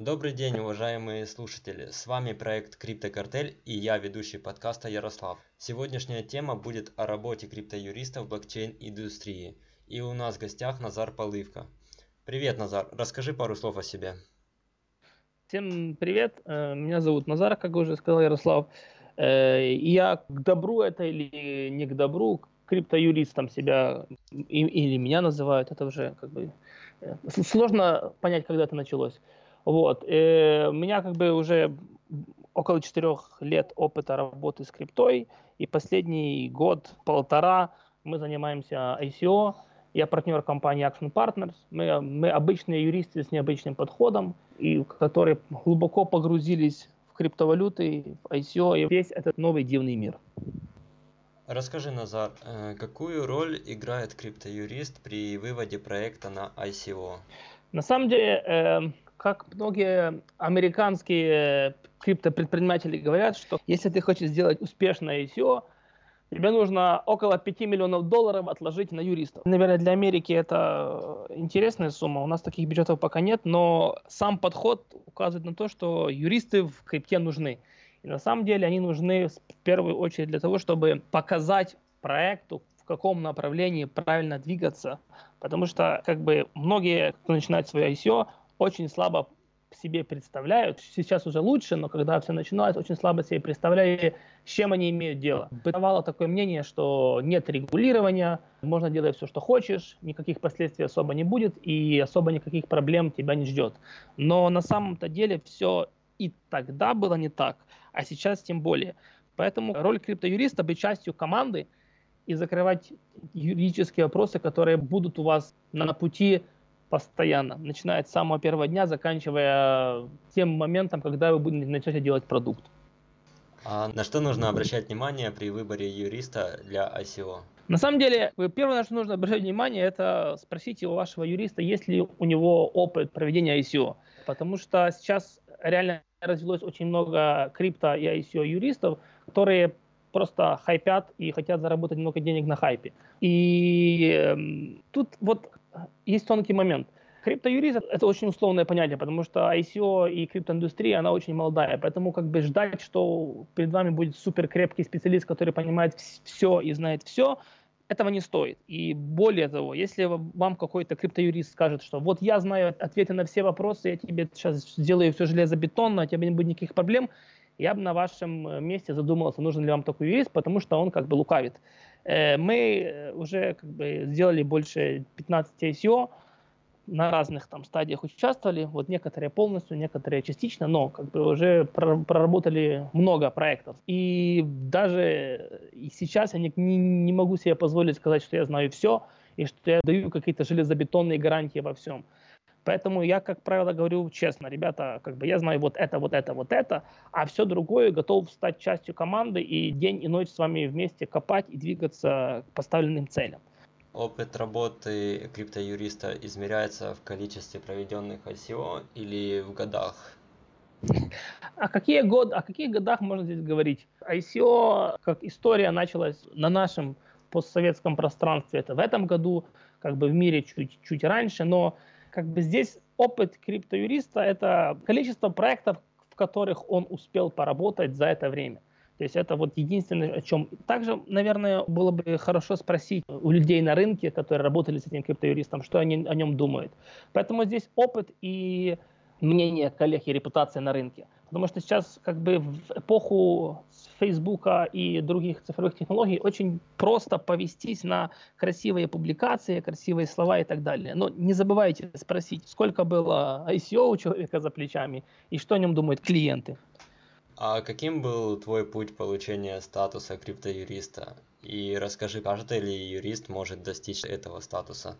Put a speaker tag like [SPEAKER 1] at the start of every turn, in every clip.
[SPEAKER 1] Добрый день, уважаемые слушатели! С вами проект Криптокартель и я, ведущий подкаста Ярослав. Сегодняшняя тема будет о работе криптоюристов в блокчейн-индустрии. И у нас в гостях Назар Полывка. Привет, Назар, расскажи пару слов о себе.
[SPEAKER 2] Всем привет, э, меня зовут Назар, как уже сказал Ярослав. Э, я к добру это или не к добру, криптоюристом себя или меня называют, это уже как бы э, сложно понять, когда это началось. Вот. И у меня как бы уже около четырех лет опыта работы с криптой, и последний год-полтора мы занимаемся ICO. Я партнер компании Action Partners. Мы, мы обычные юристы с необычным подходом, и которые глубоко погрузились в криптовалюты, в ICO и весь этот новый дивный мир.
[SPEAKER 1] Расскажи, Назар, э, какую роль играет криптоюрист при выводе проекта на ICO?
[SPEAKER 2] На самом деле, эм, как многие американские криптопредприниматели говорят, что если ты хочешь сделать успешное ICO, тебе нужно около 5 миллионов долларов отложить на юристов. Наверное, для Америки это интересная сумма. У нас таких бюджетов пока нет, но сам подход указывает на то, что юристы в крипте нужны. И на самом деле они нужны в первую очередь для того, чтобы показать проекту, в каком направлении правильно двигаться. Потому что как бы многие, кто начинает свое ICO, очень слабо себе представляют, сейчас уже лучше, но когда все начиналось, очень слабо себе представляли, с чем они имеют дело. Бытовало такое мнение, что нет регулирования, можно делать все, что хочешь, никаких последствий особо не будет, и особо никаких проблем тебя не ждет. Но на самом-то деле все и тогда было не так, а сейчас тем более. Поэтому роль криптоюриста быть частью команды и закрывать юридические вопросы, которые будут у вас на пути постоянно, начиная с самого первого дня, заканчивая тем моментом, когда вы будете начать делать продукт.
[SPEAKER 1] А на что нужно обращать внимание при выборе юриста для ICO?
[SPEAKER 2] На самом деле, первое, на что нужно обращать внимание, это спросите у вашего юриста, есть ли у него опыт проведения ICO. Потому что сейчас реально развелось очень много крипто и ICO юристов, которые просто хайпят и хотят заработать много денег на хайпе. И э, тут вот есть тонкий момент. Криптоюрист – это очень условное понятие, потому что ICO и криптоиндустрия, она очень молодая, поэтому как бы ждать, что перед вами будет супер крепкий специалист, который понимает все и знает все, этого не стоит. И более того, если вам какой-то криптоюрист скажет, что вот я знаю ответы на все вопросы, я тебе сейчас сделаю все железобетонно, у тебя не будет никаких проблем, я бы на вашем месте задумался, нужен ли вам такой юрист, потому что он как бы лукавит. Э, мы э, уже как бы сделали больше 15 ICO, на разных там стадиях участвовали, вот некоторые полностью, некоторые частично, но как бы уже проработали много проектов. И даже и сейчас я не, не могу себе позволить сказать, что я знаю все, и что я даю какие-то железобетонные гарантии во всем. Поэтому я, как правило, говорю честно, ребята, как бы я знаю вот это, вот это, вот это, а все другое готов стать частью команды и день и ночь с вами вместе копать и двигаться к поставленным целям.
[SPEAKER 1] Опыт работы криптоюриста измеряется в количестве проведенных ICO или в годах?
[SPEAKER 2] А какие год, о каких годах можно здесь говорить? ICO, как история, началась на нашем постсоветском пространстве. Это в этом году, как бы в мире чуть, чуть раньше, но как бы здесь опыт криптоюриста – это количество проектов, в которых он успел поработать за это время. То есть это вот единственное, о чем... Также, наверное, было бы хорошо спросить у людей на рынке, которые работали с этим криптоюристом, что они о нем думают. Поэтому здесь опыт и мнение коллег и репутация на рынке. Потому что сейчас как бы в эпоху Фейсбука и других цифровых технологий очень просто повестись на красивые публикации, красивые слова и так далее. Но не забывайте спросить, сколько было ICO у человека за плечами и что о нем думают клиенты.
[SPEAKER 1] А каким был твой путь получения статуса криптоюриста? И расскажи, каждый ли юрист может достичь этого статуса?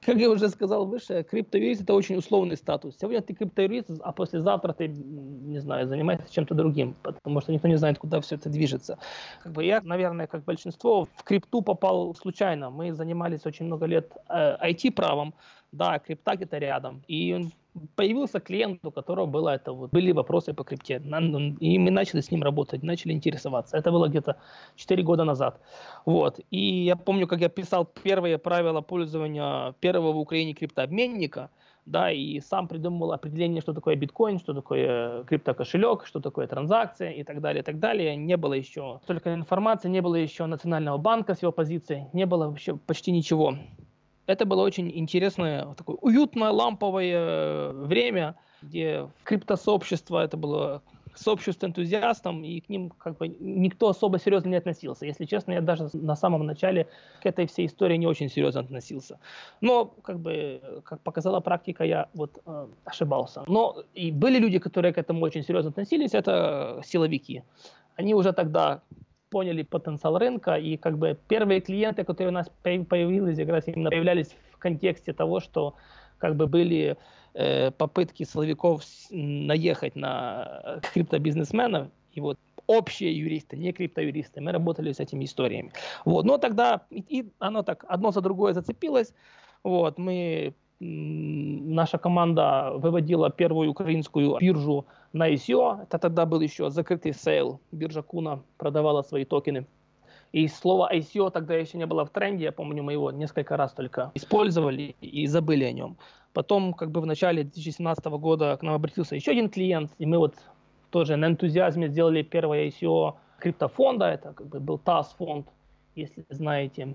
[SPEAKER 2] Как я уже сказал выше, криптоюрист это очень условный статус. Сегодня ты криптоюрист, а послезавтра ты, не знаю, занимаешься чем-то другим, потому что никто не знает, куда все это движется. Как бы я, наверное, как большинство, в крипту попал случайно. Мы занимались очень много лет э, IT-правом, да, крипта где-то рядом. И появился клиент, у которого было это вот, были вопросы по крипте. И мы начали с ним работать, начали интересоваться. Это было где-то 4 года назад. Вот. И я помню, как я писал первые правила пользования первого в Украине криптообменника. да, и сам придумал определение, что такое биткоин, что такое криптокошелек, что такое транзакция и так далее, и так далее. Не было еще столько информации, не было еще Национального банка с его позицией, не было вообще почти ничего. Это было очень интересное, такое уютное, ламповое время, где криптосообщество, это было сообщество энтузиастам, и к ним как бы никто особо серьезно не относился. Если честно, я даже на самом начале к этой всей истории не очень серьезно относился. Но, как бы, как показала практика, я вот э, ошибался. Но и были люди, которые к этому очень серьезно относились, это силовики. Они уже тогда поняли потенциал рынка, и как бы первые клиенты, которые у нас появились, как раз именно появлялись в контексте того, что как бы были э, попытки силовиков наехать на криптобизнесменов, и вот общие юристы, не криптоюристы, мы работали с этими историями. Вот, но тогда и, и оно так одно за другое зацепилось, вот, мы наша команда выводила первую украинскую биржу на ICO. Это тогда был еще закрытый sale. Биржа Kuna продавала свои токены. И слово ICO тогда еще не было в тренде. Я помню, мы его несколько раз только использовали и забыли о нем. Потом, как бы в начале 2017 года к нам обратился еще один клиент, и мы вот тоже на энтузиазме сделали первое ICO криптофонда. Это как бы был TAS фонд, если знаете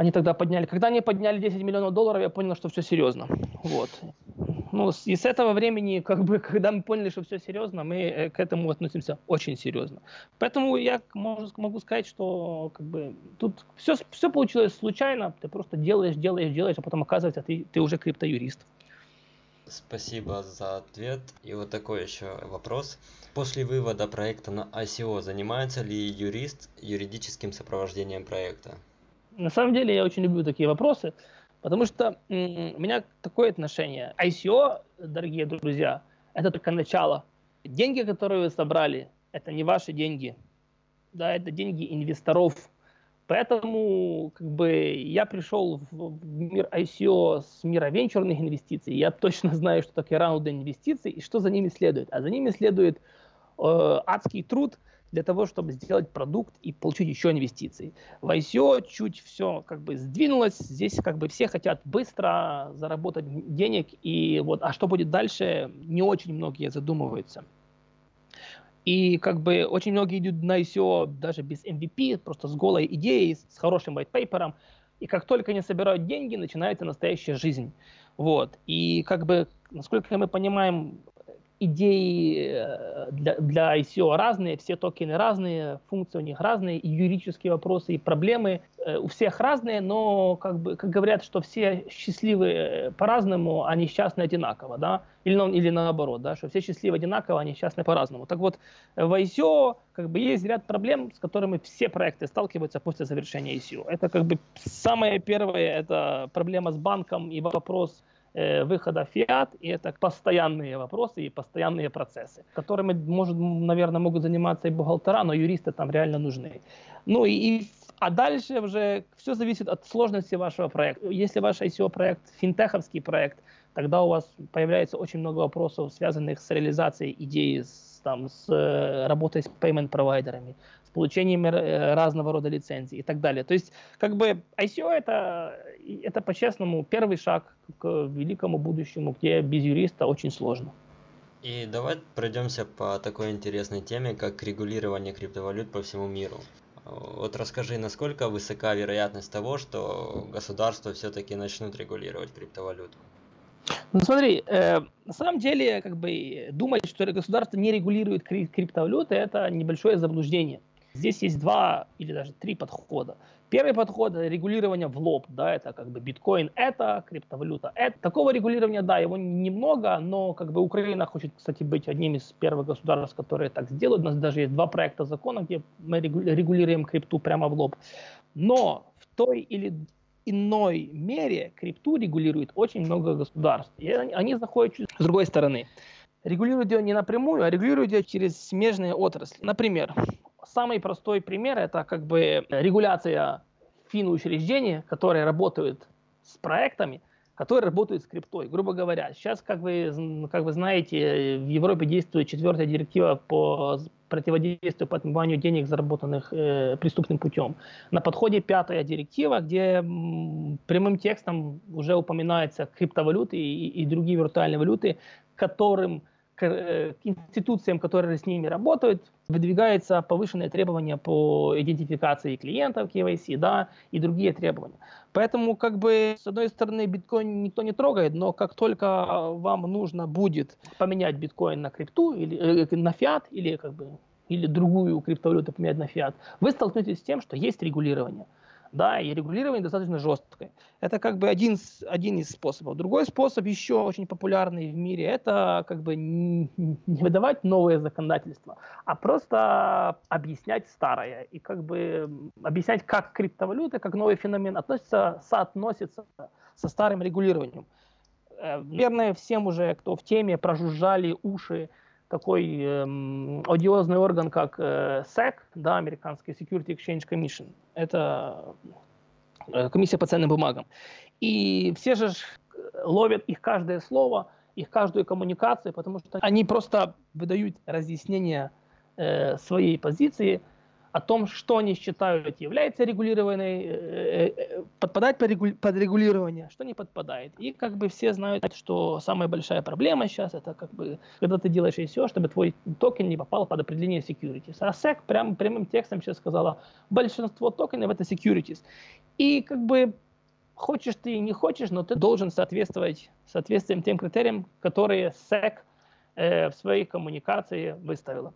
[SPEAKER 2] они тогда подняли. Когда они подняли 10 миллионов долларов, я понял, что все серьезно. Вот. Ну, и с этого времени, как бы, когда мы поняли, что все серьезно, мы э, к этому относимся очень серьезно. Поэтому я могу, сказать, что как бы, тут все, все получилось случайно. Ты просто делаешь, делаешь, делаешь, а потом оказывается, ты, ты уже криптоюрист.
[SPEAKER 1] Спасибо за ответ. И вот такой еще вопрос. После вывода проекта на ICO занимается ли юрист юридическим сопровождением проекта?
[SPEAKER 2] На самом деле я очень люблю такие вопросы, потому что у меня такое отношение. ICO, дорогие друзья, это только начало. Деньги, которые вы собрали, это не ваши деньги. Да, это деньги инвесторов. Поэтому как бы, я пришел в мир ICO с мира венчурных инвестиций. Я точно знаю, что такое раунды инвестиций и что за ними следует. А за ними следует э, адский труд – для того, чтобы сделать продукт и получить еще инвестиции. В ICO чуть все как бы сдвинулось, здесь как бы все хотят быстро заработать денег, и вот, а что будет дальше, не очень многие задумываются. И как бы очень многие идут на ICO даже без MVP, просто с голой идеей, с хорошим white paper, и как только они собирают деньги, начинается настоящая жизнь. Вот. И как бы, насколько мы понимаем, идеи э, для, для ICO разные, все токены разные, функции у них разные, и юридические вопросы, и проблемы э, у всех разные, но как, бы, как говорят, что все счастливы по-разному, а несчастны одинаково, да, или, или наоборот, да, что все счастливы одинаково, а несчастны по-разному. Так вот, в ICO как бы есть ряд проблем, с которыми все проекты сталкиваются после завершения ICO. Это как бы самое первое, это проблема с банком и вопрос выхода фиат, и это постоянные вопросы и постоянные процессы, которыми, может, наверное, могут заниматься и бухгалтера, но юристы там реально нужны. Ну и, и а дальше уже все зависит от сложности вашего проекта. Если ваш ICO-проект финтеховский проект, тогда у вас появляется очень много вопросов, связанных с реализацией идеи, с, там, с э, работой с payment-провайдерами, с получением э, разного рода лицензий и так далее. То есть, как бы ICO это, это по-честному первый шаг к великому будущему, где без юриста очень сложно.
[SPEAKER 1] И давай пройдемся по такой интересной теме, как регулирование криптовалют по всему миру. Вот расскажи, насколько высока вероятность того, что государства все-таки начнут регулировать криптовалюту?
[SPEAKER 2] Ну смотри, э, на самом деле, как бы думать, что государство не регулирует криптовалюты, это небольшое заблуждение. Здесь есть два или даже три подхода. Первый подход – регулирование в лоб, да, это как бы биткоин – это, криптовалюта – это. Такого регулирования, да, его немного, но как бы Украина хочет, кстати, быть одним из первых государств, которые так сделают. У нас даже есть два проекта закона, где мы регулируем крипту прямо в лоб. Но в той или иной мере крипту регулирует очень много государств. И они, заходят с другой стороны. Регулируют ее не напрямую, а регулируют ее через смежные отрасли. Например, Самый простой пример – это как бы регуляция финучреждений, которые работают с проектами, которые работают с криптой. Грубо говоря, сейчас, как вы, как вы знаете, в Европе действует четвертая директива по противодействию по отмыванию денег, заработанных э, преступным путем. На подходе пятая директива, где м, прямым текстом уже упоминаются криптовалюты и, и другие виртуальные валюты, которым э, к институциям, которые с ними работают, выдвигаются повышенные требования по идентификации клиентов KYC, да, и другие требования. Поэтому, как бы, с одной стороны, биткоин никто не трогает, но как только вам нужно будет поменять биткоин на крипту или э, на фиат, или как бы или другую криптовалюту поменять на фиат, вы столкнетесь с тем, что есть регулирование да, и регулирование достаточно жесткое. Это как бы один, один из способов. Другой способ, еще очень популярный в мире, это как бы не выдавать новое законодательство, а просто объяснять старое и как бы объяснять, как криптовалюта, как новый феномен относится, соотносится со старым регулированием. Э, наверное, всем уже, кто в теме, прожужжали уши такой эм, одиозный орган, как э, SEC, да, американский Security Exchange Commission. Это э, комиссия по ценным бумагам. И все же ловят их каждое слово, их каждую коммуникацию, потому что они просто выдают разъяснение э, своей позиции – о том, что они считают является регулированной, э, э, э, подпадает под регулирование, что не подпадает. И как бы все знают, что самая большая проблема сейчас это как бы, когда ты делаешь ICO, чтобы твой токен не попал под определение securities. А SEC прям, прямым текстом сейчас сказала, большинство токенов это securities. И как бы хочешь ты и не хочешь, но ты должен соответствовать соответствием тем критериям, которые SEC э, в своей коммуникации выставила.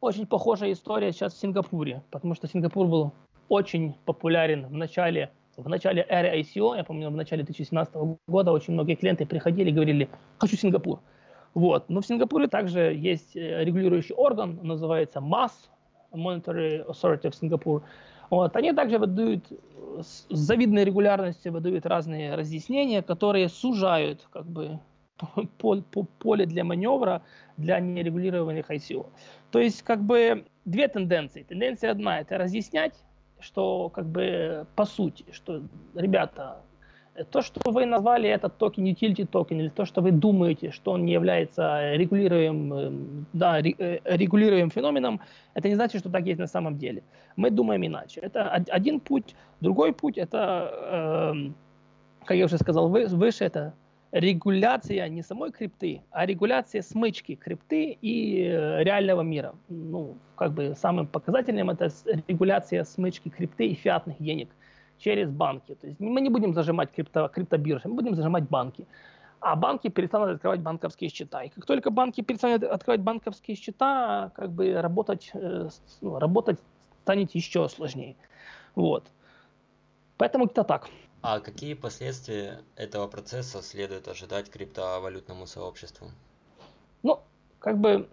[SPEAKER 2] Очень похожая история сейчас в Сингапуре, потому что Сингапур был очень популярен в начале, в начале эры ICO, я помню, в начале 2017 года очень многие клиенты приходили и говорили, хочу Сингапур. Вот. Но в Сингапуре также есть э, регулирующий орган, называется MAS, Monetary Authority of Singapore. Вот. Они также выдают с завидной регулярностью выдают разные разъяснения, которые сужают как бы поле для маневра для нерегулированных ICO. То есть как бы две тенденции. Тенденция одна – это разъяснять, что как бы по сути, что, ребята, то, что вы назвали этот токен utility токен, или то, что вы думаете, что он не является регулируемым, да, э, регулируемым феноменом, это не значит, что так есть на самом деле. Мы думаем иначе. Это один путь. Другой путь – это, э, как я уже сказал выше, это регуляция не самой крипты, а регуляция смычки крипты и э, реального мира. Ну, как бы самым показательным это регуляция смычки крипты и фиатных денег через банки. То есть мы не будем зажимать крипто, криптобиржи, мы будем зажимать банки. А банки перестанут открывать банковские счета. И как только банки перестанут открывать банковские счета, как бы работать, э, ну, работать станет еще сложнее. Вот. Поэтому это так.
[SPEAKER 1] А какие последствия этого процесса следует ожидать криптовалютному сообществу?
[SPEAKER 2] Ну, как бы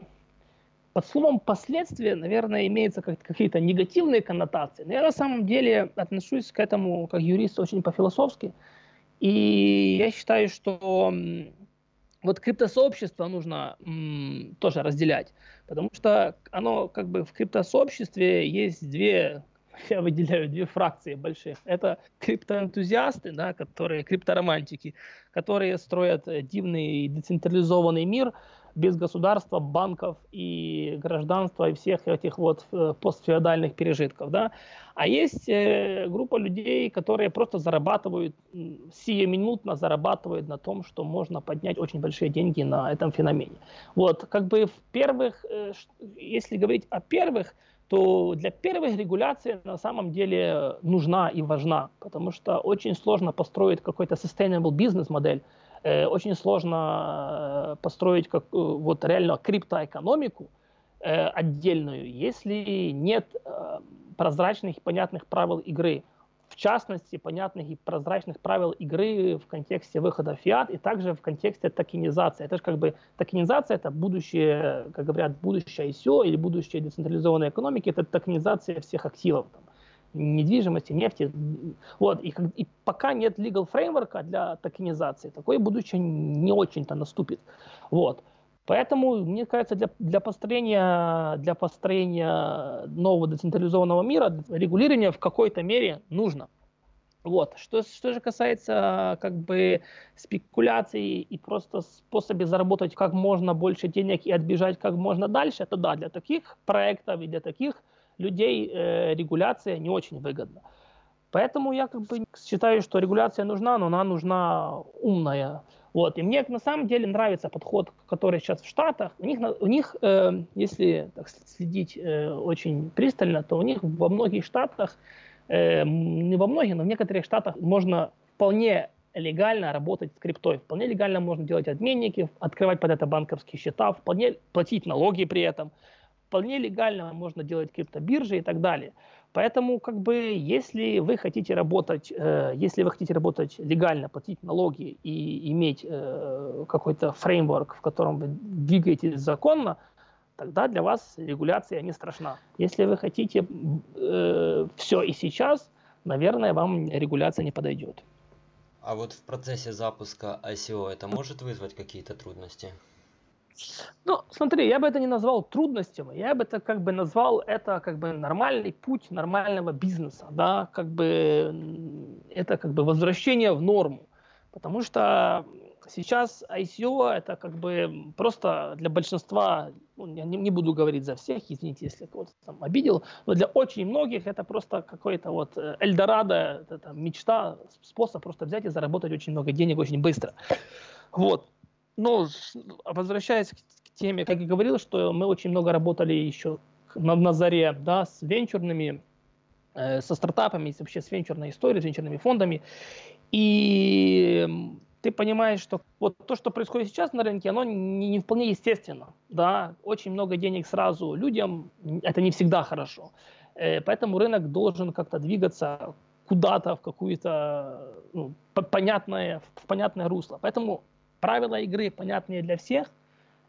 [SPEAKER 2] под словом последствия, наверное, имеются какие-то негативные коннотации. Но я на самом деле отношусь к этому как юрист очень по-философски. И я считаю, что вот криптосообщество нужно м, тоже разделять, потому что оно как бы в криптосообществе есть две я выделяю две фракции больших. Это криптоэнтузиасты, да, которые крипторомантики, которые строят э, дивный децентрализованный мир без государства, банков и гражданства и всех этих вот э, постфеодальных пережитков, да. А есть э, группа людей, которые просто зарабатывают, сиюминутно зарабатывают на том, что можно поднять очень большие деньги на этом феномене. Вот, как бы в первых, если говорить о первых, то для первых регуляции на самом деле нужна и важна, потому что очень сложно построить какой-то sustainable бизнес-модель, э, очень сложно э, построить как, э, вот реально криптоэкономику э, отдельную, если нет э, прозрачных и понятных правил игры в частности, понятных и прозрачных правил игры в контексте выхода фиат и также в контексте токенизации. Это же как бы токенизация, это будущее, как говорят, будущее ICO или будущее децентрализованной экономики, это токенизация всех активов, там, недвижимости, нефти. Вот, и, и пока нет legal фреймворка для токенизации, такое будущее не очень-то наступит. Вот. Поэтому, мне кажется, для, для, построения, для построения нового децентрализованного мира регулирование в какой-то мере нужно. Вот. Что, что же касается как бы спекуляций и просто способе заработать как можно больше денег и отбежать как можно дальше, то да, для таких проектов и для таких людей э, регуляция не очень выгодна. Поэтому я как бы считаю, что регуляция нужна, но она нужна умная. Вот. И мне на самом деле нравится подход, который сейчас в Штатах. У них, у них э, если так следить э, очень пристально, то у них во многих штатах э, не во многих, но в некоторых штатах можно вполне легально работать с криптой. Вполне легально можно делать обменники, открывать под это банковские счета, вполне платить налоги при этом. Вполне легально можно делать криптобиржи и так далее. Поэтому, как бы, если вы хотите работать, э, если вы хотите работать легально, платить налоги и иметь э, какой-то фреймворк, в котором вы двигаетесь законно, тогда для вас регуляция не страшна. Если вы хотите э, все и сейчас, наверное, вам регуляция не подойдет.
[SPEAKER 1] А вот в процессе запуска ICO это может вызвать какие-то трудности?
[SPEAKER 2] Ну, смотри, я бы это не назвал трудностями, я бы это как бы назвал это как бы нормальный путь нормального бизнеса, да, как бы это как бы возвращение в норму, потому что Сейчас ICO это как бы просто для большинства, ну, я не, не буду говорить за всех, извините, если кого-то там обидел, но для очень многих это просто какой-то вот э, Эльдорадо, это мечта, способ просто взять и заработать очень много денег очень быстро. Вот. Но возвращаясь к теме, как я говорил, что мы очень много работали еще на, на заре, да, с венчурными, э, со стартапами, вообще с венчурной историей, с венчурными фондами. И ты понимаешь, что вот то, что происходит сейчас на рынке, оно не, не вполне естественно. Да? Очень много денег сразу людям, это не всегда хорошо. Э, поэтому рынок должен как-то двигаться куда-то в какое-то ну, понятное, в понятное русло. Поэтому правила игры понятные для всех,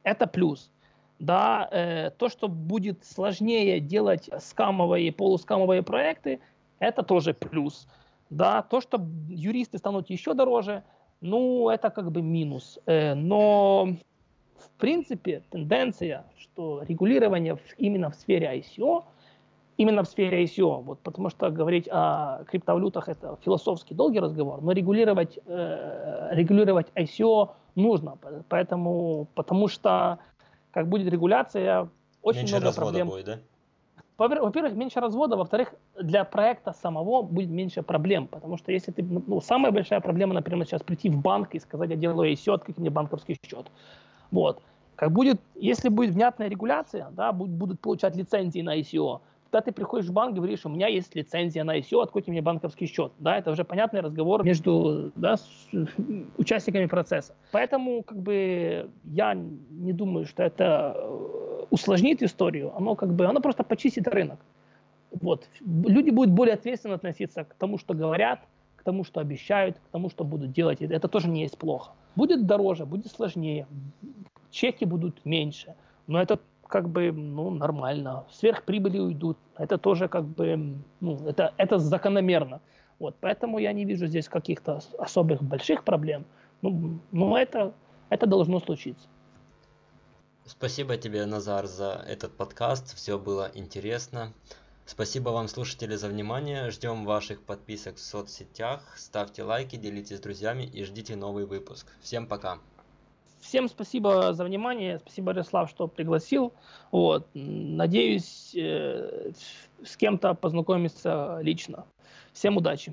[SPEAKER 2] это плюс. Да, э, то, что будет сложнее делать скамовые полускамовые проекты, это тоже плюс. Да, то, что юристы станут еще дороже – ну, это как бы минус. Э, но, в принципе, тенденция, что регулирование именно в сфере ICO, именно в сфере ICO, вот, потому что говорить о криптовалютах это философский долгий разговор, но регулировать, э, регулировать ICO нужно, поэтому, потому что как будет регуляция, очень Меньше много проблем. Будет, да? во-первых, меньше развода, во-вторых, для проекта самого будет меньше проблем, потому что если ты, ну, самая большая проблема, например, сейчас прийти в банк и сказать, я делаю ICO, открыть мне банковский счет. Вот. Как будет, если будет внятная регуляция, да, будут получать лицензии на ICO, когда ты приходишь в банк и говоришь, у меня есть лицензия на ICO, откройте мне банковский счет. Да, это уже понятный разговор между да, с, участниками процесса. Поэтому как бы я не думаю, что это э, усложнит историю, оно как бы, оно просто почистит рынок. Вот. Люди будут более ответственно относиться к тому, что говорят, к тому, что обещают, к тому, что будут делать. Это тоже не есть плохо. Будет дороже, будет сложнее, чеки будут меньше, но это как бы ну, нормально. Сверхприбыли уйдут. Это тоже как бы, ну, это, это закономерно. Вот, поэтому я не вижу здесь каких-то особых больших проблем. Ну, но это, это должно случиться.
[SPEAKER 1] Спасибо тебе, Назар, за этот подкаст. Все было интересно. Спасибо вам, слушатели, за внимание. Ждем ваших подписок в соцсетях. Ставьте лайки, делитесь с друзьями и ждите новый выпуск. Всем пока.
[SPEAKER 2] Всем спасибо за внимание. Спасибо, Ярослав, что пригласил. Вот. Надеюсь, э, с кем-то познакомиться лично. Всем удачи.